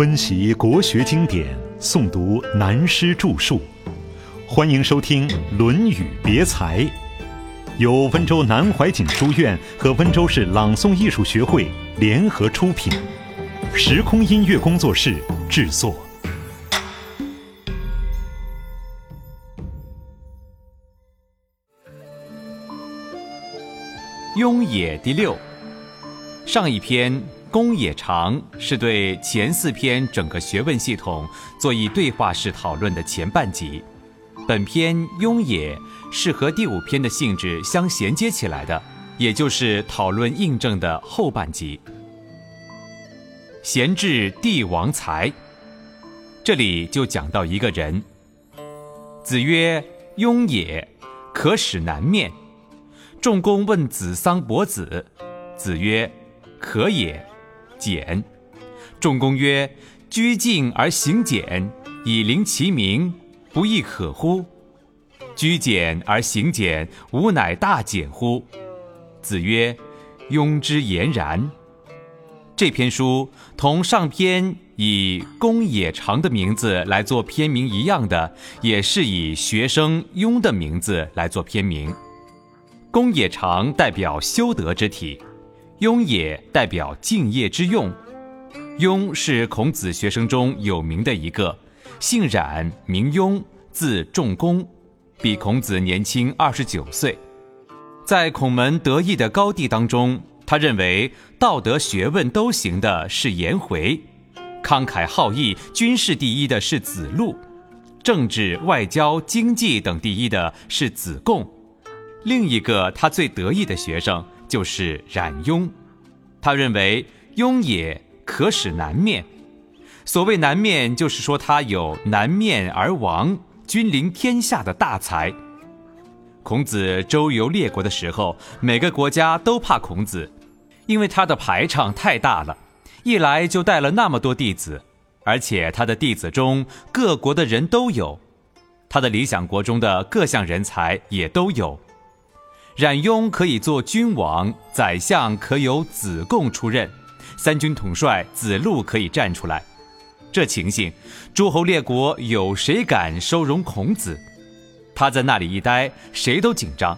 温习国学经典，诵读南师著述，欢迎收听《论语别裁》，由温州南怀瑾书院和温州市朗诵艺术学会联合出品，时空音乐工作室制作。雍也第六，上一篇。公冶长是对前四篇整个学问系统做一对话式讨论的前半集，本篇雍也是和第五篇的性质相衔接起来的，也就是讨论印证的后半集。闲置帝王才，这里就讲到一个人。子曰：“雍也，可使南面。”仲公问子桑伯子，子曰：“可也。”简，仲公曰：“居静而行简，以临其民，不亦可乎？居简而行简，吾乃大简乎？”子曰：“庸之言然。”这篇书同上篇以公冶长的名字来做篇名一样的，也是以学生庸的名字来做篇名。公冶长代表修德之体。雍也代表敬业之用，雍是孔子学生中有名的一个，姓冉，名雍，字仲公，比孔子年轻二十九岁。在孔门得意的高地当中，他认为道德学问都行的是颜回，慷慨好义、军事第一的是子路，政治、外交、经济等第一的是子贡。另一个他最得意的学生。就是冉雍，他认为雍也可使南面。所谓南面，就是说他有南面而王、君临天下的大才。孔子周游列国的时候，每个国家都怕孔子，因为他的排场太大了，一来就带了那么多弟子，而且他的弟子中各国的人都有，他的理想国中的各项人才也都有。冉雍可以做君王，宰相可由子贡出任，三军统帅子路可以站出来。这情形，诸侯列国有谁敢收容孔子？他在那里一待，谁都紧张。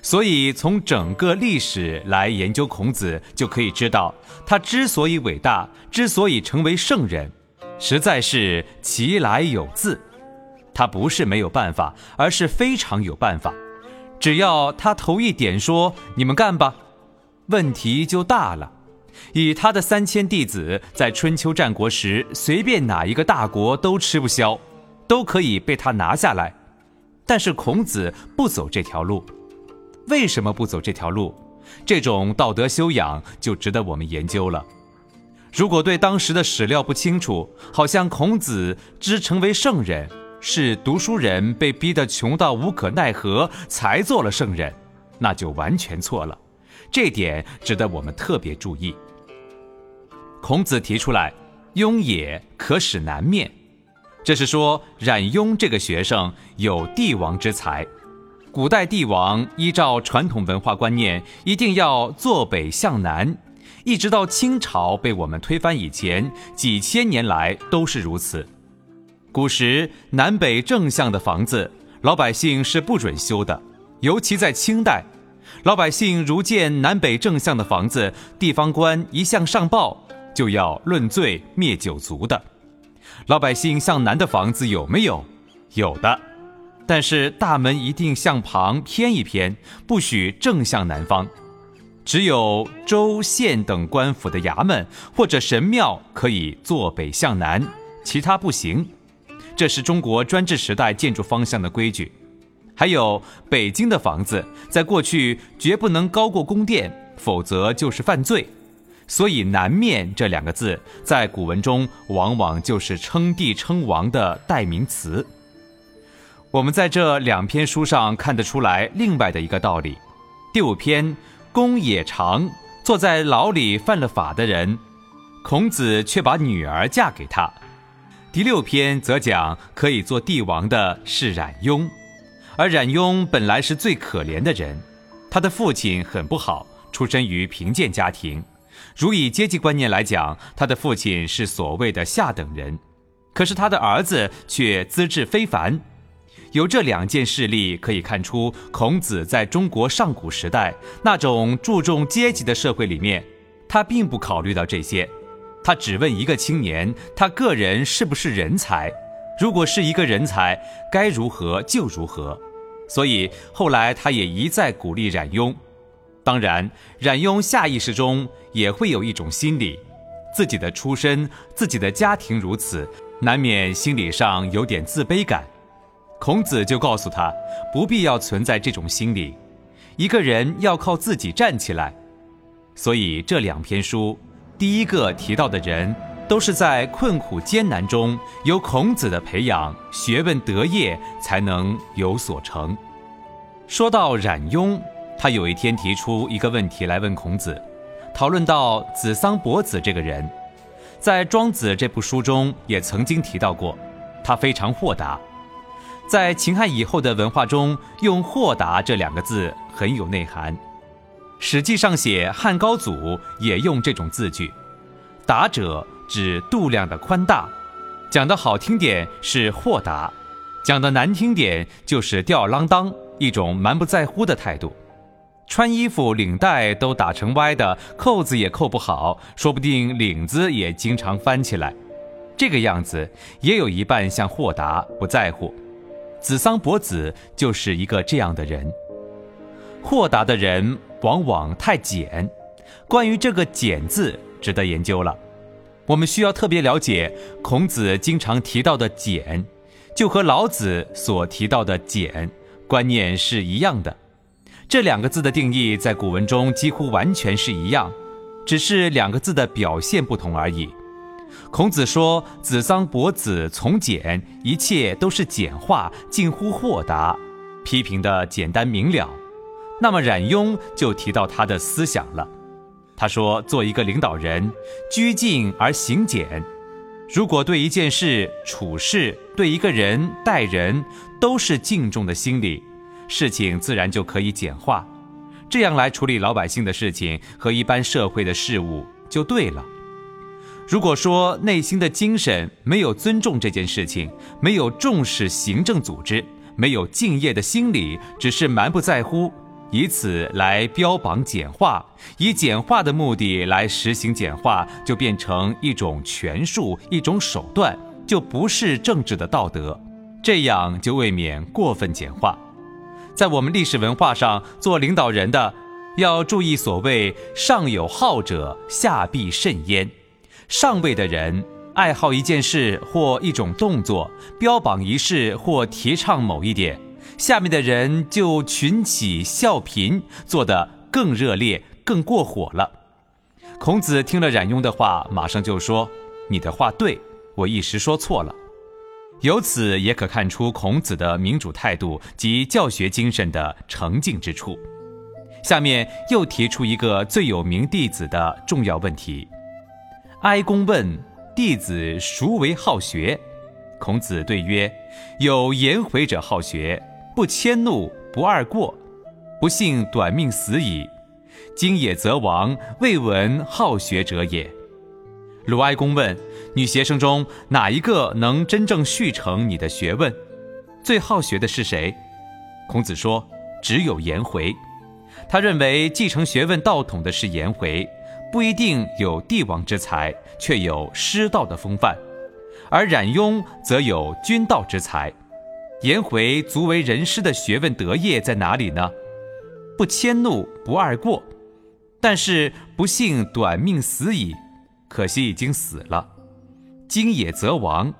所以从整个历史来研究孔子，就可以知道，他之所以伟大，之所以成为圣人，实在是其来有自。他不是没有办法，而是非常有办法。只要他头一点说“你们干吧”，问题就大了。以他的三千弟子，在春秋战国时，随便哪一个大国都吃不消，都可以被他拿下来。但是孔子不走这条路，为什么不走这条路？这种道德修养就值得我们研究了。如果对当时的史料不清楚，好像孔子之成为圣人。是读书人被逼得穷到无可奈何才做了圣人，那就完全错了。这点值得我们特别注意。孔子提出来，雍也可使南面，这是说冉雍这个学生有帝王之才。古代帝王依照传统文化观念，一定要坐北向南，一直到清朝被我们推翻以前，几千年来都是如此。古时南北正向的房子，老百姓是不准修的。尤其在清代，老百姓如见南北正向的房子，地方官一向上报，就要论罪灭九族的。老百姓向南的房子有没有？有的，但是大门一定向旁偏一偏，不许正向南方。只有州县等官府的衙门或者神庙可以坐北向南，其他不行。这是中国专制时代建筑方向的规矩，还有北京的房子，在过去绝不能高过宫殿，否则就是犯罪。所以“南面”这两个字，在古文中往往就是称帝称王的代名词。我们在这两篇书上看得出来另外的一个道理：第五篇公冶长坐在牢里犯了法的人，孔子却把女儿嫁给他。第六篇则讲可以做帝王的是冉雍，而冉雍本来是最可怜的人，他的父亲很不好，出身于贫贱家庭，如以阶级观念来讲，他的父亲是所谓的下等人，可是他的儿子却资质非凡。由这两件事例可以看出，孔子在中国上古时代那种注重阶级的社会里面，他并不考虑到这些，他只问一个青年，他个人是不是人才，如果是一个人才，该如何就如何。所以后来他也一再鼓励冉雍。当然，冉雍下意识中也会有一种心理，自己的出身、自己的家庭如此，难免心理上有点自卑感。孔子就告诉他，不必要存在这种心理，一个人要靠自己站起来。所以这两篇书，第一个提到的人，都是在困苦艰难中，由孔子的培养，学问得业，才能有所成。说到冉雍，他有一天提出一个问题来问孔子，讨论到子桑伯子这个人，在《庄子》这部书中也曾经提到过，他非常豁达。在秦汉以后的文化中，用“豁达”这两个字很有内涵。《史记》上写汉高祖也用这种字句，“达”者指度量的宽大，讲的好听点是豁达，讲的难听点就是吊儿郎当，一种蛮不在乎的态度。穿衣服领带都打成歪的，扣子也扣不好，说不定领子也经常翻起来，这个样子也有一半像豁达，不在乎。子桑伯子就是一个这样的人。豁达的人往往太简。关于这个“简”字，值得研究了。我们需要特别了解孔子经常提到的“简”，就和老子所提到的“简”观念是一样的。这两个字的定义在古文中几乎完全是一样，只是两个字的表现不同而已。孔子说：“子桑伯子从简，一切都是简化，近乎豁达，批评的简单明了。”那么冉雍就提到他的思想了。他说：“做一个领导人，居静而行简。如果对一件事、处事、对一个人、待人，都是敬重的心理，事情自然就可以简化。这样来处理老百姓的事情和一般社会的事物，就对了。”如果说内心的精神没有尊重这件事情，没有重视行政组织，没有敬业的心理，只是蛮不在乎，以此来标榜简化，以简化的目的来实行简化，就变成一种权术，一种手段，就不是政治的道德，这样就未免过分简化。在我们历史文化上，做领导人的要注意所谓“上有好者，下必甚焉”。上位的人爱好一件事或一种动作，标榜一事或提倡某一点，下面的人就群起效颦，做得更热烈、更过火了。孔子听了冉雍的话，马上就说：“你的话对，我一时说错了。”由此也可看出孔子的民主态度及教学精神的诚敬之处。下面又提出一个最有名弟子的重要问题。哀公问弟子孰为好学？孔子对曰：有颜回者好学，不迁怒，不贰过，不幸短命死矣。今也则亡，未闻好学者也。鲁哀公问女学生中哪一个能真正续成你的学问？最好学的是谁？孔子说：只有颜回。他认为继承学问道统的是颜回。不一定有帝王之才，却有师道的风范；而冉雍则有君道之才。颜回足为人师的学问德业在哪里呢？不迁怒，不贰过，但是不幸短命死矣，可惜已经死了。今也则亡，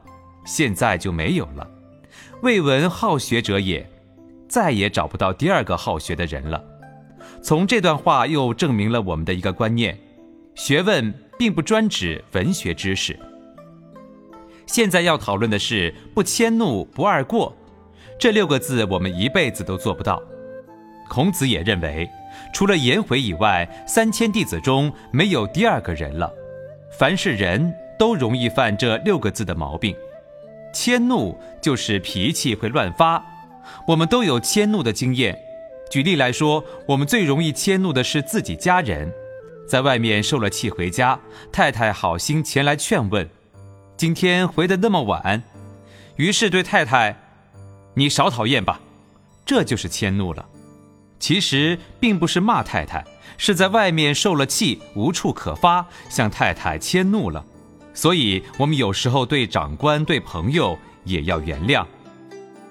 现在就没有了。未闻好学者也，再也找不到第二个好学的人了。从这段话又证明了我们的一个观念。学问并不专指文学知识。现在要讨论的是“不迁怒，不贰过”这六个字，我们一辈子都做不到。孔子也认为，除了颜回以外，三千弟子中没有第二个人了。凡是人都容易犯这六个字的毛病。迁怒就是脾气会乱发，我们都有迁怒的经验。举例来说，我们最容易迁怒的是自己家人。在外面受了气回家，太太好心前来劝问，今天回得那么晚，于是对太太：“你少讨厌吧。”这就是迁怒了。其实并不是骂太太，是在外面受了气，无处可发，向太太迁怒了。所以，我们有时候对长官、对朋友也要原谅。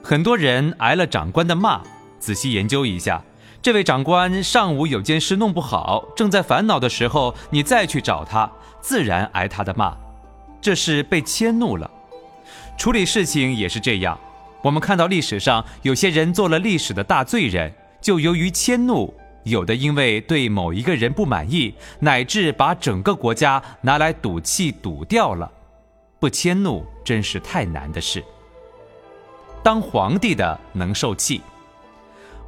很多人挨了长官的骂，仔细研究一下。这位长官上午有件事弄不好，正在烦恼的时候，你再去找他，自然挨他的骂，这是被迁怒了。处理事情也是这样，我们看到历史上有些人做了历史的大罪人，就由于迁怒，有的因为对某一个人不满意，乃至把整个国家拿来赌气赌掉了。不迁怒真是太难的事。当皇帝的能受气。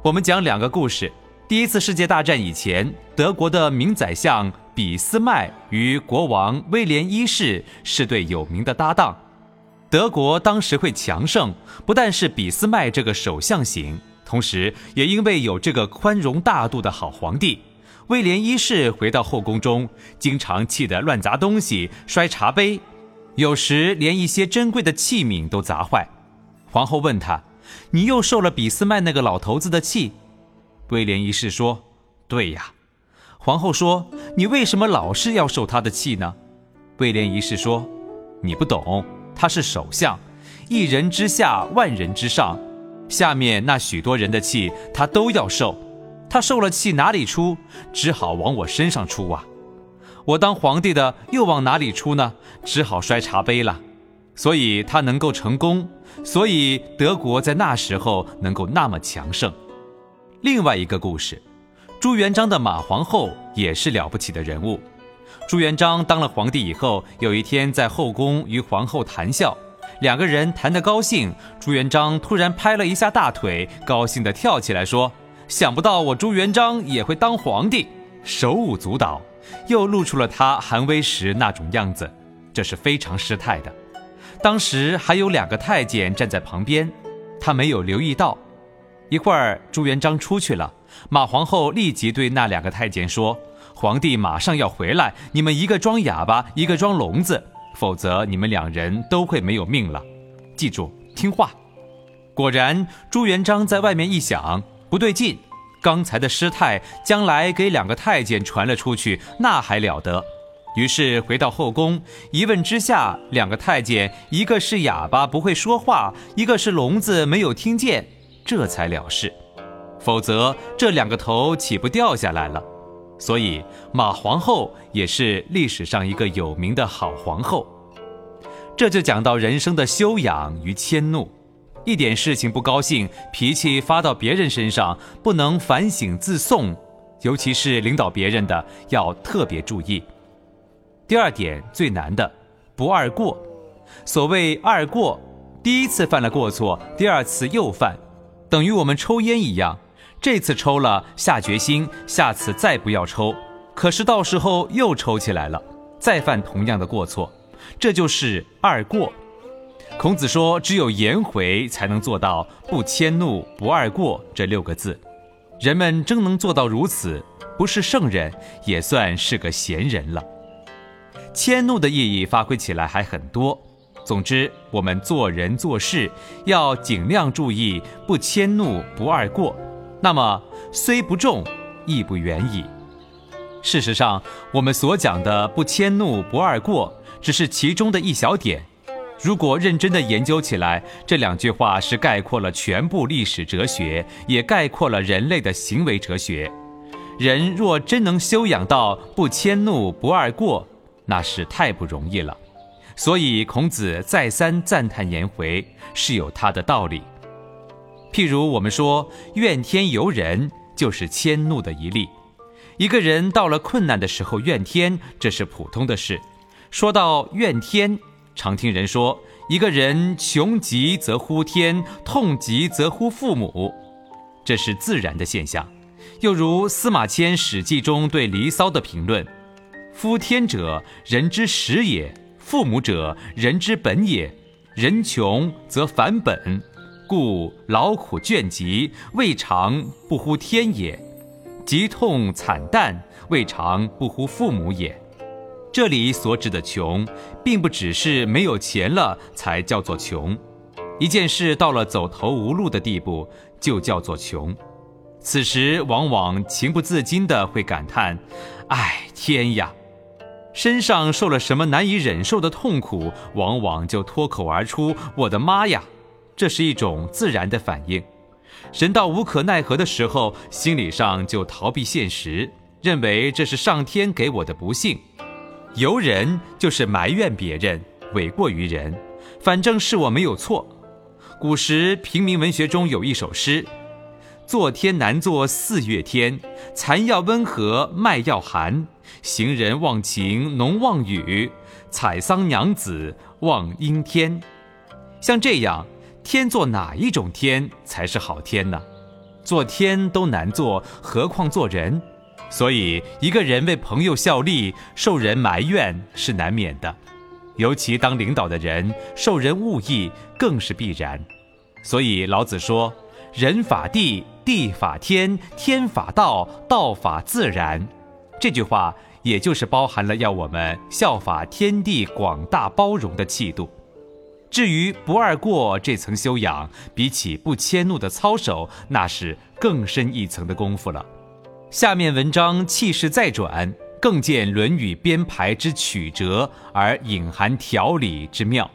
我们讲两个故事。第一次世界大战以前，德国的名宰相俾斯麦与国王威廉一世是对有名的搭档。德国当时会强盛，不但是俾斯麦这个首相型，同时也因为有这个宽容大度的好皇帝。威廉一世回到后宫中，经常气得乱砸东西、摔茶杯，有时连一些珍贵的器皿都砸坏。皇后问他。你又受了俾斯麦那个老头子的气，威廉一世说：“对呀。”皇后说：“你为什么老是要受他的气呢？”威廉一世说：“你不懂，他是首相，一人之下，万人之上，下面那许多人的气他都要受，他受了气哪里出？只好往我身上出啊！我当皇帝的又往哪里出呢？只好摔茶杯了。所以他能够成功。”所以德国在那时候能够那么强盛。另外一个故事，朱元璋的马皇后也是了不起的人物。朱元璋当了皇帝以后，有一天在后宫与皇后谈笑，两个人谈得高兴，朱元璋突然拍了一下大腿，高兴地跳起来说：“想不到我朱元璋也会当皇帝！”手舞足蹈，又露出了他寒微时那种样子，这是非常失态的。当时还有两个太监站在旁边，他没有留意到。一会儿朱元璋出去了，马皇后立即对那两个太监说：“皇帝马上要回来，你们一个装哑巴，一个装聋子，否则你们两人都会没有命了。记住，听话。”果然，朱元璋在外面一想，不对劲，刚才的失态，将来给两个太监传了出去，那还了得？于是回到后宫，一问之下，两个太监，一个是哑巴不会说话，一个是聋子没有听见，这才了事。否则这两个头岂不掉下来了？所以马皇后也是历史上一个有名的好皇后。这就讲到人生的修养与迁怒，一点事情不高兴，脾气发到别人身上，不能反省自送，尤其是领导别人的，要特别注意。第二点最难的，不二过。所谓二过，第一次犯了过错，第二次又犯，等于我们抽烟一样，这次抽了，下决心，下次再不要抽。可是到时候又抽起来了，再犯同样的过错，这就是二过。孔子说，只有颜回才能做到不迁怒、不二过这六个字。人们真能做到如此，不是圣人，也算是个贤人了。迁怒的意义发挥起来还很多。总之，我们做人做事要尽量注意不迁怒、不贰过。那么，虽不重，亦不远矣。事实上，我们所讲的不迁怒、不贰过，只是其中的一小点。如果认真的研究起来，这两句话是概括了全部历史哲学，也概括了人类的行为哲学。人若真能修养到不迁怒、不贰过，那是太不容易了，所以孔子再三赞叹颜回是有他的道理。譬如我们说怨天尤人，就是迁怒的一例。一个人到了困难的时候怨天，这是普通的事。说到怨天，常听人说，一个人穷极则呼天，痛极则呼父母，这是自然的现象。又如司马迁《史记》中对《离骚》的评论。夫天者，人之始也；父母者，人之本也。人穷则反本，故劳苦倦极，未尝不呼天也。疾痛惨淡，未尝不乎父母也。这里所指的穷，并不只是没有钱了才叫做穷，一件事到了走投无路的地步，就叫做穷。此时往往情不自禁地会感叹：“唉，天呀！”身上受了什么难以忍受的痛苦，往往就脱口而出：“我的妈呀！”这是一种自然的反应。人到无可奈何的时候，心理上就逃避现实，认为这是上天给我的不幸。尤人就是埋怨别人，诿过于人，反正是我没有错。古时平民文学中有一首诗：“做天难做四月天，蚕要温和麦要寒。行人忘晴农忘雨，采桑娘子望阴天。”像这样，天做哪一种天才是好天呢？做天都难做，何况做人？所以，一个人为朋友效力，受人埋怨是难免的，尤其当领导的人受人恶意，更是必然。所以老子说：“人法地，地法天，天法道，道法自然。”这句话也就是包含了要我们效法天地广大包容的气度。至于不二过这层修养，比起不迁怒的操守，那是更深一层的功夫了。下面文章气势再转，更见《论语》编排之曲折而隐含条理之妙。